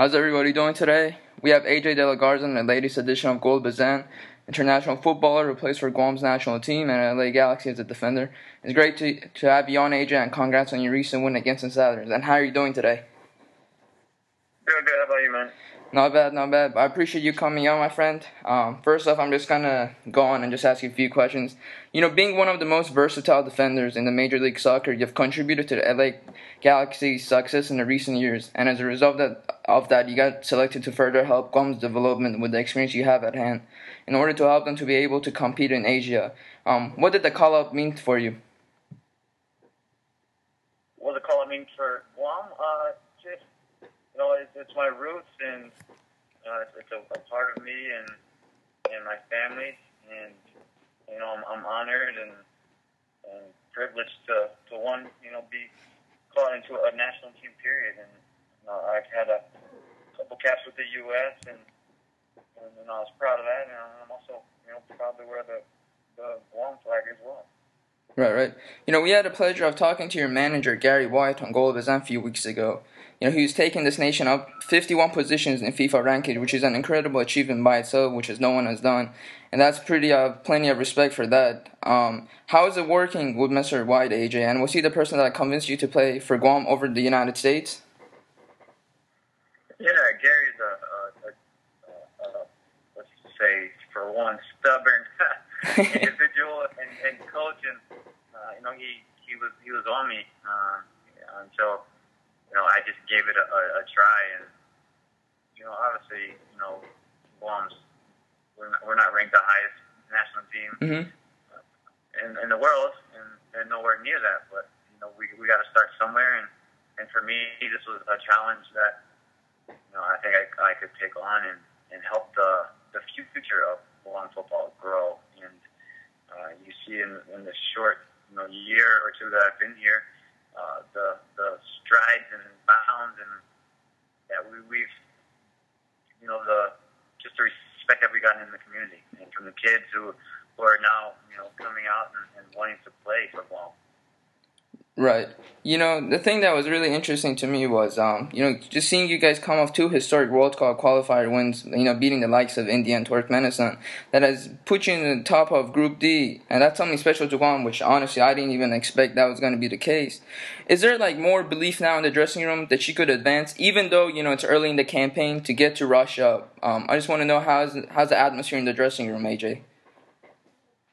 How's everybody doing today? We have AJ De La Garza in the latest edition of Gold Bazan, international footballer who plays for Guam's national team and LA Galaxy as a defender. It's great to, to have you on, AJ, and congrats on your recent win against the Southerners. And how are you doing today? Good, good. How about you, man? Not bad, not bad. I appreciate you coming on, my friend. Um, first off, I'm just gonna go on and just ask you a few questions. You know, being one of the most versatile defenders in the Major League Soccer, you've contributed to the LA Galaxy's success in the recent years, and as a result of that, of that, you got selected to further help Guam's development with the experience you have at hand, in order to help them to be able to compete in Asia. Um, what did the call up mean for you? What did the call up mean for Guam? Uh, just you know, it's, it's my roots, and uh, it's, a, a part of me and and my family, and you know, I'm, I'm honored and and privileged to to one, you know, be called into a national team period, and you know, I've had a couple caps with the U.S. and and know, I was proud of that, and I'm also you know proud to wear the the Guam flag as well. Right, right. You know, we had the pleasure of talking to your manager, Gary White, on Goal of a few weeks ago. You know, he's taken this nation up 51 positions in FIFA ranking, which is an incredible achievement by itself, which is no one has done, and that's pretty uh, plenty of respect for that. Um, how is it working with Mr. White, AJ, and was he the person that convinced you to play for Guam over the United States? Yeah, Gary's a, a, a, a let's say, for one, stubborn individual and, and coach, and uh, you know he he was he was on me uh, until you know, I just gave it a, a, a try, and you know, obviously, you know, Guam's we're not, we're not ranked the highest national team mm-hmm. in, in the world, and, and nowhere near that. But you know, we we got to start somewhere, and and for me, this was a challenge that you know I think I, I could take on and and help the the future of Guam football grow. Uh, you see in in the short you know year or two that I've been here uh, the the strides and bounds and that we, we've you know the just the respect that we gotten in the community and from the kids who who are now you know coming out and, and wanting to play football. Right. You know, the thing that was really interesting to me was, um, you know, just seeing you guys come off two historic World Cup qualifier wins, you know, beating the likes of India and Turkmenistan, that has put you in the top of Group D, and that's something special to Guam, which honestly I didn't even expect that was going to be the case. Is there like more belief now in the dressing room that she could advance, even though you know it's early in the campaign to get to Russia? Um, I just want to know how's how's the atmosphere in the dressing room, AJ?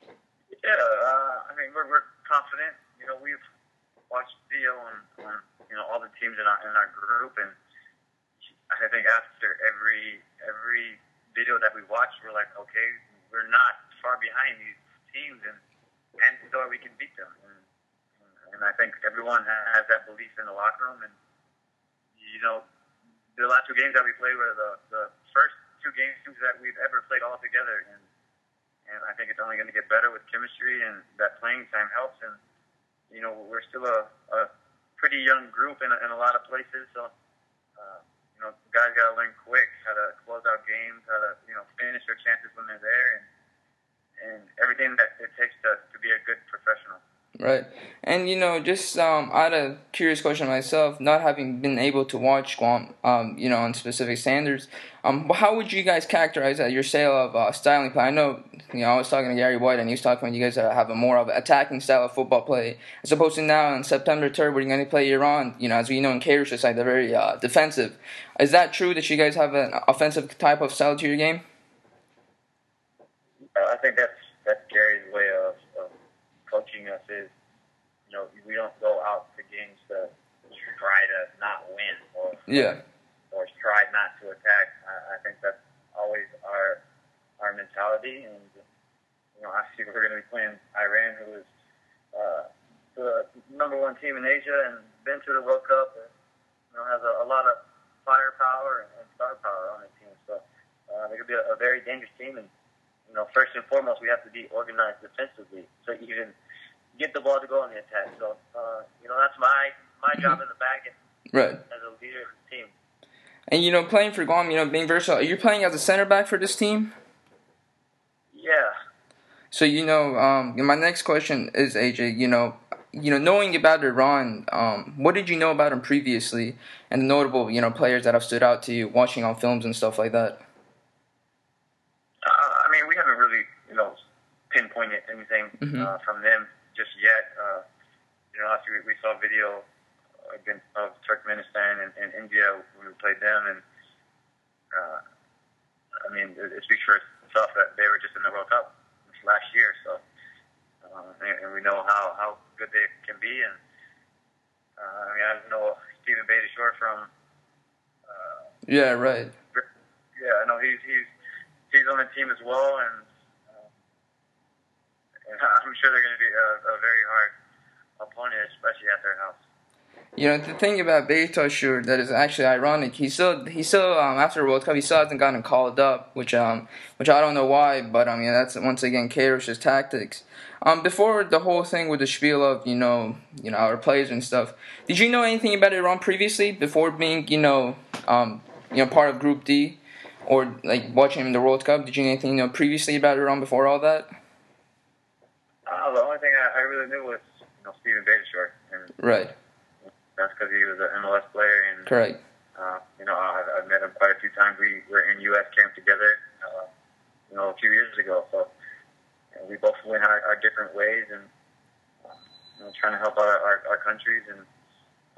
Yeah, uh, I mean we're, we're confident. You know, we've watched video on, on know all the teams in our in our group, and I think after every every video that we watched, we're like, okay, we're not far behind these teams, and and so we can beat them. And, and I think everyone has that belief in the locker room, and you know, the last two games that we played were the the first two games that we've ever played all together, and and I think it's only going to get better with chemistry, and that playing time helps, and you know, we're still a, a pretty young group in a, in a lot of places. So, uh, you know, guys got to learn quick how to close out games, how to, you know, finish their chances when they're there, and and everything that it takes to, to be a good professional. Right. And, you know, just um, had a curious question myself, not having been able to watch Guam, um, you know, on specific standards. Um, how would you guys characterize uh, your sale of uh, styling play? I know, you know, I was talking to Gary White, and he was talking about you guys uh, have a more of attacking style of football play, as opposed to now on September 3rd, where you're going to play Iran, you know, as we know in Queiroz's side, they're very uh, defensive. Is that true that you guys have an offensive type of style to your game? I think that's, that's Gary's way of coaching us is, you know, we don't go out to games to try to not win or yeah or try not to attack. I, I think that's always our our mentality, and you know, obviously we're going to be playing Iran, who is uh, the number one team in Asia and been to the World Cup, and you know has a, a lot of firepower and, and star power on the team. So uh, they're going to be a, a very dangerous team, and you know, first and foremost, we have to be organized defensively. So even get the ball to go on the attack. So, uh, you know, that's my my mm-hmm. job in the back end right. as a leader of the team. And you know, playing for Guam, you know, being versatile. Are you playing as a center back for this team? Yeah. So you know, um, my next question is AJ. You know, you know, knowing about Iran, um, what did you know about him previously, and the notable, you know, players that have stood out to you watching on films and stuff like that? Uh, I mean, we haven't really, you know, pinpointed anything Mhm. uh, from them just yet. Uh, you know, after we, we saw video against of Turkmenistan and, and India when we played them, and uh, I mean, it, it speaks for itself that they were just in the World Cup this last year, so uh, and, and we know how how good they can be, and uh, I mean, I know Stephen Beitashour from. Uh, Yeah, right. yeah, I know he's he's he's on the team as well, and I'm sure they're going to be a, a very hard opponent, especially at their house. You know, the thing about Beitashour that is actually ironic, he still he still um, after World Cup he still hasn't gotten called up, which um which I don't know why, but I mean that's once again Queiroz's tactics. Um, before the whole thing with the spiel of you know you know our players and stuff, did you know anything about Iran previously before being you know um you know part of Group D, or like watching the World Cup? Did you know anything you know previously about Iran before all that? Uh, the only thing I, I really knew was you know Stephen Beitashour, and Right. that's because he was an MLS player, and Correct. uh, you know I've, I've met him quite a few times. We were in U.S. camp together, uh, you know, a few years ago. So you know, we both went our, our different ways, and uh, you know, trying to help out our, our countries, and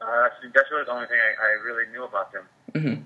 uh, that's, that's really the only thing I, I really knew about them. hmm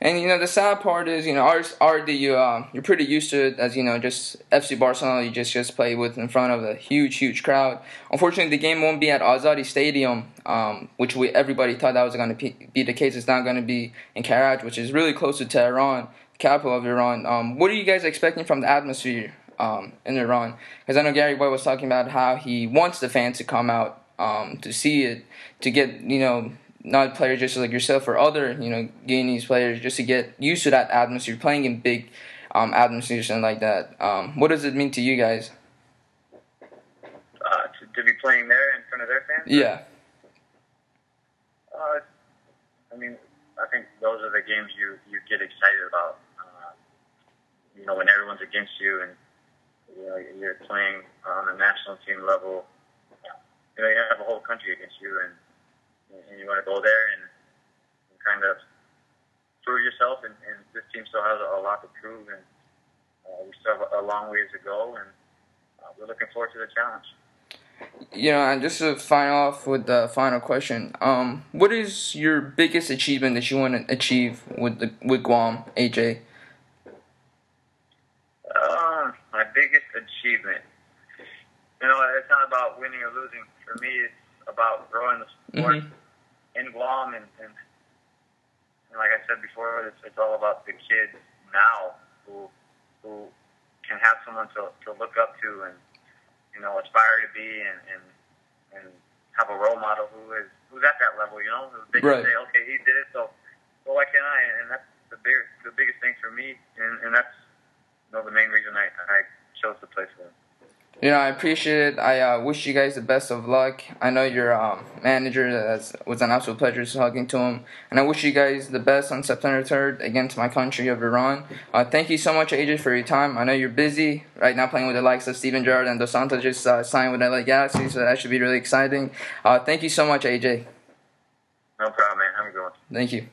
And you know the sad part is you know ours are um you're pretty used to it as you know just FC Barcelona you just just play with in front of a huge huge crowd. Unfortunately, the game won't be at Azadi Stadium, um, which we everybody thought that was going to be the case. It's not going to be in Karaj, which is really close to Tehran, capital of Iran. Um, what are you guys expecting from the atmosphere um, in Iran? Because I know Gary Boy was talking about how he wants the fans to come out um, to see it, to get you know not players just like yourself or other you know Guineas players just to get used to that atmosphere, playing in big um, atmospheres and like that. Um, what does it mean to you guys? Uh, to, to be playing there in front of their fans. Yeah, Uh, I mean, I think those are the games you you get excited about. Uh, you know, when everyone's against you and you know you're playing on the national team level. You know, you have a whole country against you, and and you want to go there and, and kind of prove yourself. And, and this team still has a, a lot to prove, and uh, we still have a, long ways to go, and uh, we're looking forward to the challenge. you know, and just to sign off with the final question, um, what is your biggest achievement that you want to achieve with the with Guam, AJ? Uh, my biggest achievement. You know, it's not about winning or losing. For me, it's about growing the sport Mhm. in Guam, and, and, and like I said before, it's, it's all about the kids now who who can have someone to, to look up to and you know aspire to be, and, and and have a role model who is who's at that level. You know, they can Right. say, okay, he did it, so so why can't I? And that's the big, the biggest thing for me, and, and that's you know, the main reason I, I chose to play for them. You know, I appreciate it. I uh, wish you guys the best of luck. I know your um, manager that's, was an absolute pleasure talking to him, and I wish you guys the best on September third against my country of Iran. Uh, thank you so much, AJ, for your time. I know you're busy right now playing with the likes of Steven Gerrard and Dos Santos just uh, signed with LA Galaxy, so that should be really exciting. Uh, thank you so much, AJ. No problem, man. Good one. Thank you.